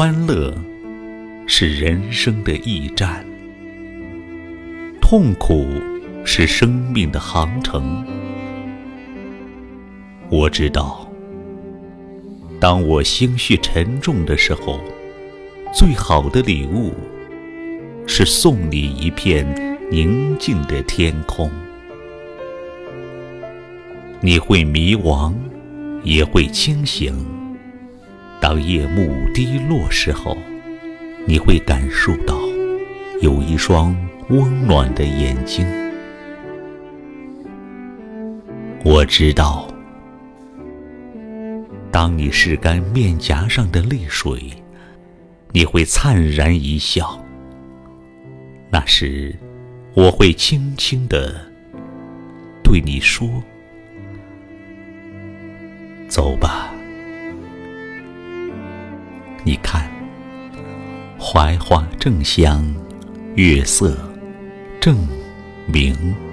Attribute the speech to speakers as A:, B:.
A: 欢乐是人生的驿站，痛苦是生命的航程。我知道，当我心绪沉重的时候，最好的礼物是送你一片宁静的天空。你会迷惘，也会清醒。当夜幕低落时候，你会感受到有一双温暖的眼睛。我知道，当你拭干面颊上的泪水，你会灿然一笑。那时，我会轻轻地对你说。走吧，你看，槐花正香，月色正明。